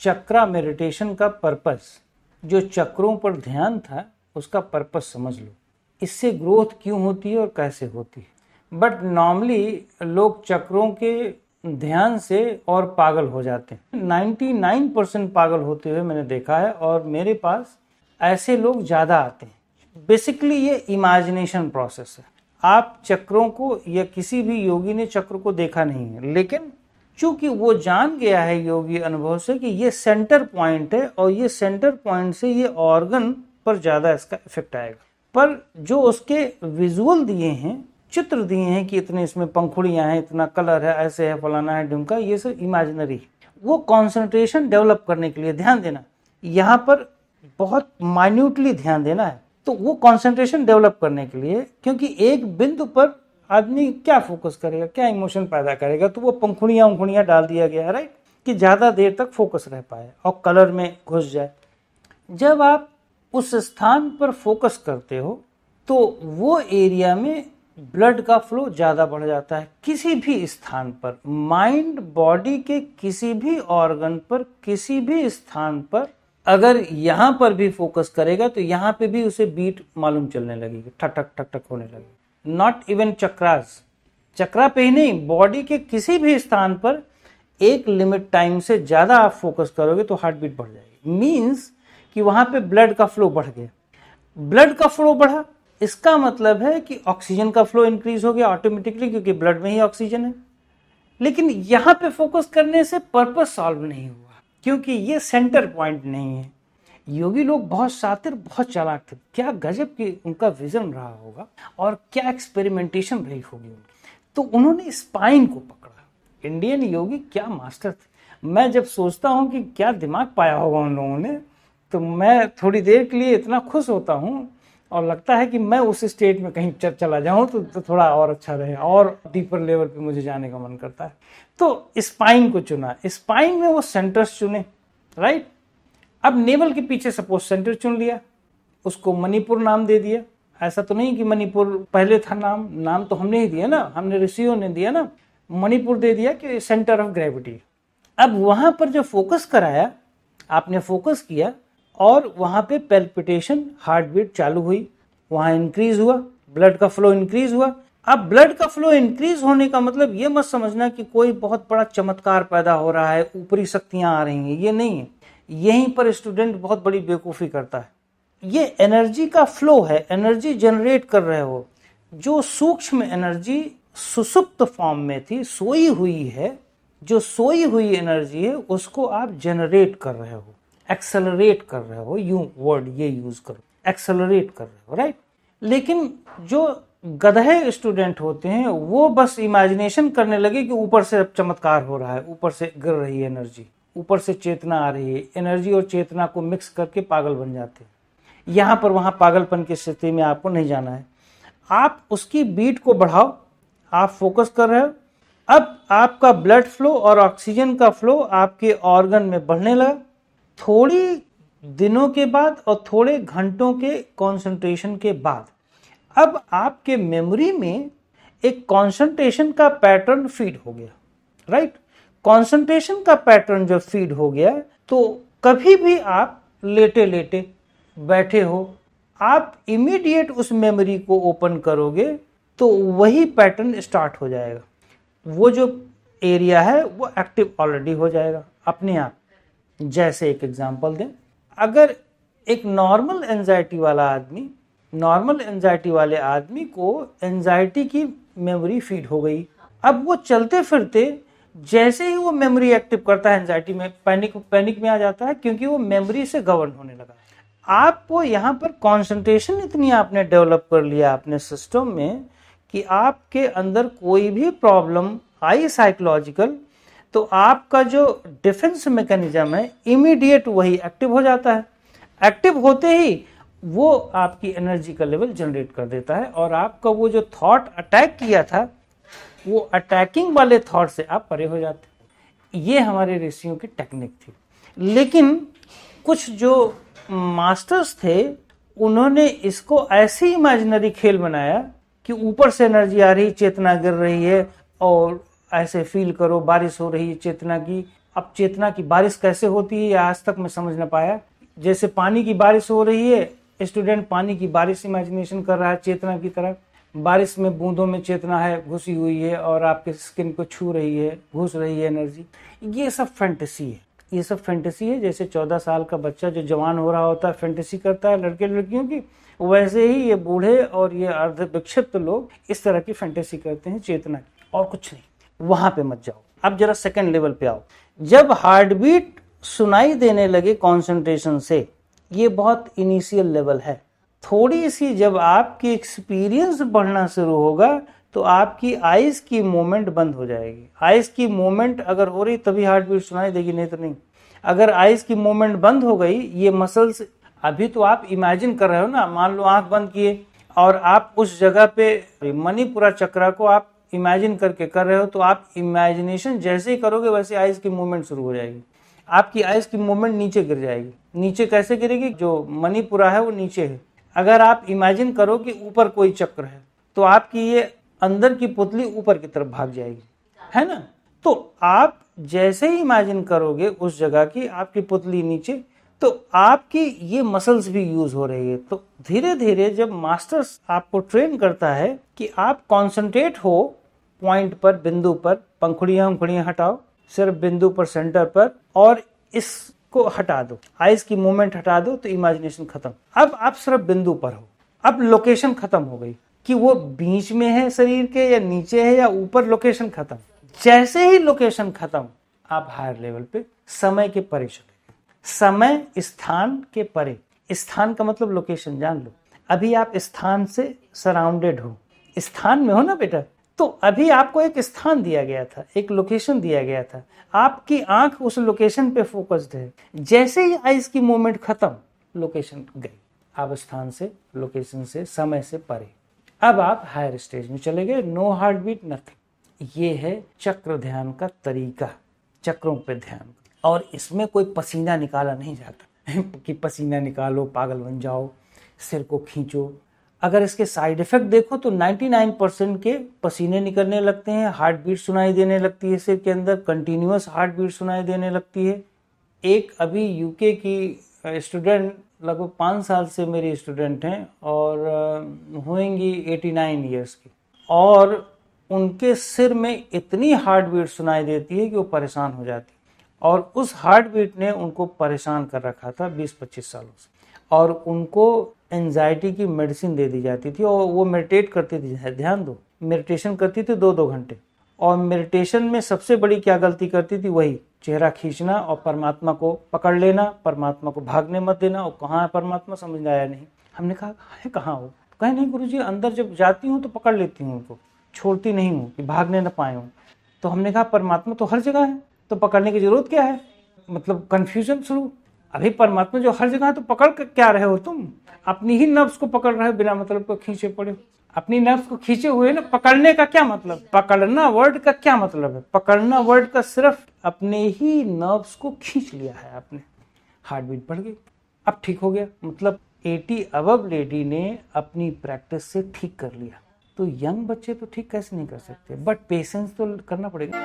चक्रा meditation का purpose जो चक्रों पर ध्यान था, उसका पर्पस समझ लो। इससे ग्रोथ क्यों होती है और कैसे होती है? बट नॉर्मली लोग चक्रों के ध्यान से और पागल हो जाते हैं। 99 परसेंट पागल होते हुए मैंने देखा है और मेरे पास ऐसे लोग ज़्यादा आते हैं। बेसिकली ये इमेजिनेशन प्रोसेस है। आप चक्रों को या किसी भी योगी ने चक्र को देखा नहीं है, लेकिन चूँकि वो जान गया है योगी अनुभव से कि ये सेंटर पॉइंट है और ये सेंटर पॉइंट से ये ऑर्गन पर ज़्यादा इसका इफ़ेक्ट आएगा। पर जो उसके विजुअल दिए हैं, चित्र दिए हैं कि इतने इसमें पंखुड़ियाँ हैं, इतना कलर है, ऐसे है, फलाना है, ढुमका, ये सब इमेजिनरी वो कॉन्सेंट्रेशन डेवलप करने के लिए ध्यान देना। यहाँ पर बहुत माइन्यूटली ध्यान देना है। तो वो कॉन्सेंट्रेशन डेवलप करने के लिए, क्योंकि एक बिंदु पर आदमी क्या फोकस करेगा, क्या इमोशन पैदा करेगा? तो वो पंखुड़ियाँ उंखुड़ियाँ डाल दिया गया है राइट कि ज़्यादा देर तक फोकस रह पाए और कलर में घुस जाए। जब आप उस स्थान पर फोकस करते हो तो वो एरिया में ब्लड का फ्लो ज़्यादा बढ़ जाता है। किसी भी स्थान पर माइंड बॉडी के किसी भी ऑर्गन पर, किसी भी स्थान पर, अगर यहाँ पर भी फोकस करेगा तो यहाँ पे भी उसे बीट मालूम चलने लगेगी। ठक ठक ठक ठक होने लगेगी। नॉट इवन चक्रास चक्रा पे ही नहीं बॉडी के किसी भी स्थान पर एक लिमिट टाइम से ज़्यादा आप फोकस करोगे तो हार्ट बीट बढ़ जाएगी। मीन्स कि वहाँ पे ब्लड का फ्लो बढ़ गया। ब्लड का फ्लो बढ़ा, इसका मतलब है कि ऑक्सीजन का फ्लो इंक्रीज हो गया ऑटोमेटिकली क्योंकि ब्लड में ही ऑक्सीजन है। लेकिन यहाँ पे फोकस करने से पर्पस सॉल्व नहीं हुआ, क्योंकि ये सेंटर पॉइंट नहीं है। योगी लोग बहुत शातिर बहुत चालाक थे। क्या गजब की उनका विजन रहा होगा और क्या एक्सपेरिमेंटेशन रही होगी उनकी। तो उन्होंने स्पाइन को पकड़ा। इंडियन योगी क्या मास्टर थे। मैं जब सोचता हूँ कि क्या दिमाग पाया होगा उन लोगों ने तो मैं थोड़ी देर के लिए इतना खुश होता हूँ और लगता है कि मैं उस स्टेट में कहीं चल चला जाऊँ तो, तो थोड़ा और अच्छा रहे और डीपर लेवल पे मुझे जाने का मन करता है। तो स्पाइन को चुना। स्पाइन में वो सेंटर्स चुने राइट अब नेवल के पीछे सपोज़ सेंटर चुन लिया, उसको मणिपुर नाम दे दिया। ऐसा तो नहीं कि मणिपुर पहले था नाम नाम तो हमने ही दिया ना, हमने ऋषियों ने दिया ना। मणिपुर दे दिया कि सेंटर ऑफ़ ग्रेविटी अब वहाँ पर जो फोकस कराया, आपने फोकस किया और वहाँ पे पेल्पिटेशन हार्ट बीट चालू हुई। वहाँ इंक्रीज हुआ ब्लड का फ्लो इंक्रीज हुआ। अब ब्लड का फ्लो इंक्रीज होने का मतलब ये मत समझना कि कोई बहुत बड़ा चमत्कार पैदा हो रहा है, ऊपरी शक्तियाँ आ रही हैं, ये नहीं है। यहीं पर स्टूडेंट बहुत बड़ी बेवकूफ़ी करता है। ये एनर्जी का फ्लो है एनर्जी जनरेट कर रहे हो। जो सूक्ष्म एनर्जी सुसुप्त फॉर्म में थी, सोई हुई है, जो सोई हुई एनर्जी है, उसको आप जनरेट कर रहे हो। एक्सेलरेट कर रहे हो, यू वर्ड ये यूज़ करो। एक्सेलरेट कर रहे हो राइट लेकिन जो गधे स्टूडेंट होते हैं, वो बस इमेजिनेशन करने लगे कि ऊपर से अब चमत्कार हो रहा है, ऊपर से गिर रही है एनर्जी ऊपर से चेतना आ रही है, एनर्जी और चेतना को मिक्स करके पागल बन जाते हैं। यहाँ पर वहाँ पागलपन की स्थिति में आपको नहीं जाना है। आप उसकी बीट को बढ़ाओ, आप फोकस कर रहे हो, अब आपका ब्लड फ्लो और ऑक्सीजन का फ्लो आपके ऑर्गन में बढ़ने लगा। थोड़ी दिनों के बाद और थोड़े घंटों के कंसंट्रेशन के बाद, अब आपके मेमोरी में एक कंसंट्रेशन का पैटर्न फ़ीड हो गया राइट कंसंट्रेशन का पैटर्न जब फ़ीड हो गया तो कभी भी आप लेटे लेटे बैठे हो। आप इमीडिएट उस मेमोरी को ओपन करोगे तो वही पैटर्न स्टार्ट हो जाएगा। वो जो एरिया है, वो एक्टिव ऑलरेडी हो जाएगा, अपने आप। जैसे एक एग्जांपल दें, अगर एक नॉर्मल एंजाइटी वाला आदमी नॉर्मल एनजाइटी वाले आदमी को एनजाइटी की मेमोरी फ़ीड हो गई। अब वो चलते फिरते जैसे ही वो मेमोरी एक्टिव करता है एंजाइटी में पैनिक पैनिक में आ जाता है क्योंकि वो मेमोरी से गवर्न होने लगा है। आपको यहाँ पर कंसंट्रेशन इतनी आपने डेवलप कर लिया अपने सिस्टम में कि आपके अंदर कोई भी प्रॉब्लम आई साइकोलॉजिकल तो आपका जो डिफेंस मैकेनिज्म है इमीडिएट वही एक्टिव हो जाता है। एक्टिव होते ही वो आपकी एनर्जी का लेवल जनरेट कर देता है और आपका वो जो थॉट अटैक किया था वो अटैकिंग वाले थॉट से आप परे हो जाते ये हमारे ऋषियों की टेक्निक थी। लेकिन कुछ जो मास्टर्स थे, उन्होंने इसको ऐसे इमेजिनरी खेल बनाया कि ऊपर से एनर्जी आ रही, चेतना गिर रही है और ऐसे फील करो, बारिश हो रही है चेतना की। अब चेतना की बारिश कैसे होती है आज तक मैं समझ ना पाया। जैसे पानी की बारिश हो रही है स्टूडेंट पानी की बारिश इमेजिनेशन कर रहा है चेतना की तरफ़। बारिश में, बूंदों में चेतना है, घुसी हुई है और आपके स्किन को छू रही है, घुस रही है एनर्जी ये सब फैंटेसी है। ये सब फैंटेसी है, जैसे चौदह साल का बच्चा जो जवान हो रहा होता है फैंटेसी करता है लड़के लड़कियों की, वैसे ही ये बूढ़े और ये अर्ध विक्षिप्त लोग इस तरह की फैंटेसी करते हैं, चेतना की। और कुछ नहीं। वहाँ पे मत जाओ। अब जरा सेकंड लेवल पे आओ। जब हार्ट बीट सुनाई देने लगे कॉन्सेंट्रेशन से, ये बहुत इनिशियल लेवल है। थोड़ी सी जब आपकी एक्सपीरियंस बढ़ना शुरू होगा तो आपकी आइज़ की मूवमेंट बंद हो जाएगी। आइज़ की मूवमेंट अगर हो रही, तभी हार्ट बीट सुनाई देगी, नहीं तो नहीं। अगर आइज़ की मूवमेंट बंद हो गई, ये मसल्स अभी तो आप इमेजिन कर रहे हो ना, मान लो आँख बंद किए, और आप उस जगह पे मणिपुरा चक्रा को आप इमेजिन करके कर रहे हो तो आप इमेजिनेशन जैसे ही करोगे, वैसे आइज़ की मूवमेंट शुरू हो जाएगी। आपकी आइज़ की मूवमेंट नीचे गिर जाएगी। नीचे कैसे गिरेगी? जो मणिपुरा है, वो नीचे है। अगर आप इमेजिन करो कि ऊपर कोई चक्र है तो आपकी ये अंदर की पुतली ऊपर की तरफ़ भाग जाएगी, है ना? तो आप जैसे ही इमेजिन करोगे उस जगह की आपकी पुतली नीचे तो आपकी ये मसल्स भी यूज़ हो रही है। तो धीरे धीरे जब मास्टर्स आपको ट्रेन करता है कि आप कॉन्सेंट्रेट हो पॉइंट पर, बिंदु पर पंखुड़ियाँ उंखुड़ियाँ हटाओ, सिर्फ़ बिंदु पर सेंटर पर, और इसको हटा दो। आइज़ की मूवमेंट हटा दो तो इमेजिनेशन खत्म। अब आप सिर्फ़ बिंदु पर हो। अब लोकेशन खत्म हो गई कि वो बीच में है शरीर के या नीचे है या ऊपर लोकेशन खत्म। जैसे ही लोकेशन खत्म, आप हायर लेवल पे समय के परे चले। समय स्थान के परे। स्थान का मतलब लोकेशन जान लो। अभी आप स्थान से सराउंडेड हो। स्थान में हो ना बेटा? तो अभी आपको एक स्थान दिया गया था, एक लोकेशन दिया गया था। आपकी आँख उस लोकेशन पे फोकस्ड है। जैसे ही आइस की मूवमेंट खत्म लोकेशन गई। आप स्थान से लोकेशन से, समय से परे। अब आप हायर स्टेज में चले गए। नो हार्ट बीट नथिंग ये है चक्र ध्यान का तरीका, चक्रों पे ध्यान। और इसमें कोई पसीना निकाला नहीं जाता। कि पसीना निकालो, पागल बन जाओ, सिर को खींचो अगर इसके साइड इफ़ेक्ट देखो तो 99 परसेंट के पसीने निकलने लगते हैं हार्ट बीट सुनाई देने लगती है सिर के अंदर कंटिन्यूस हार्ट बीट सुनाई देने लगती है। एक अभी यूके की स्टूडेंट लगभग पाँच साल से मेरी स्टूडेंट हैं और होंगी 89 इयर्स की। और उनके सिर में इतनी हार्ट बीट सुनाई देती है कि वो परेशान हो जाती और उस हार्ट बीट ने उनको परेशान कर रखा था 20-25 सालों से। और उनको एनजाइटी की मेडिसिन दे दी जाती थी और वो मेडिटेट करती थी। ध्यान दो। मेडिटेशन करती थी दो दो घंटे। और मेडिटेशन में सबसे बड़ी क्या गलती करती थी? वही, चेहरा खींचना और परमात्मा को पकड़ लेना, परमात्मा को भागने मत देना। और कहाँ है परमात्मा? समझ आया नहीं। हमने कहा, है कहाँ हो? कहे, नहीं गुरु जी अंदर जब जाती हूँ तो पकड़ लेती हूँ उनको। छोड़ती नहीं हूँ कि भागने ना पाए हूँ। तो हमने कहा, परमात्मा तो हर जगह है तो पकड़ने की ज़रूरत क्या है? मतलब कन्फ्यूज़न शुरू। अभी परमात्मा जो हर जगह तो पकड़ कर क्या रहे हो तुम? अपनी ही नफ्स को पकड़ रहे हो, बिना मतलब को खींचे पड़े अपनी नफ्स को खींचे हुए ना, पकड़ने का क्या मतलब? पकड़ना वर्ड का क्या मतलब है? पकड़ना वर्ड का सिर्फ़ अपने ही नर्व्स को खींच लिया है आपने। हार्ट बीट बढ़ गई। अब ठीक हो गया। मतलब 80 अबव लेडी ने अपनी प्रैक्टिस से ठीक कर लिया। तो यंग बच्चे तो ठीक कैसे नहीं कर सकते? बट पेशेंस तो करना पड़ेगा।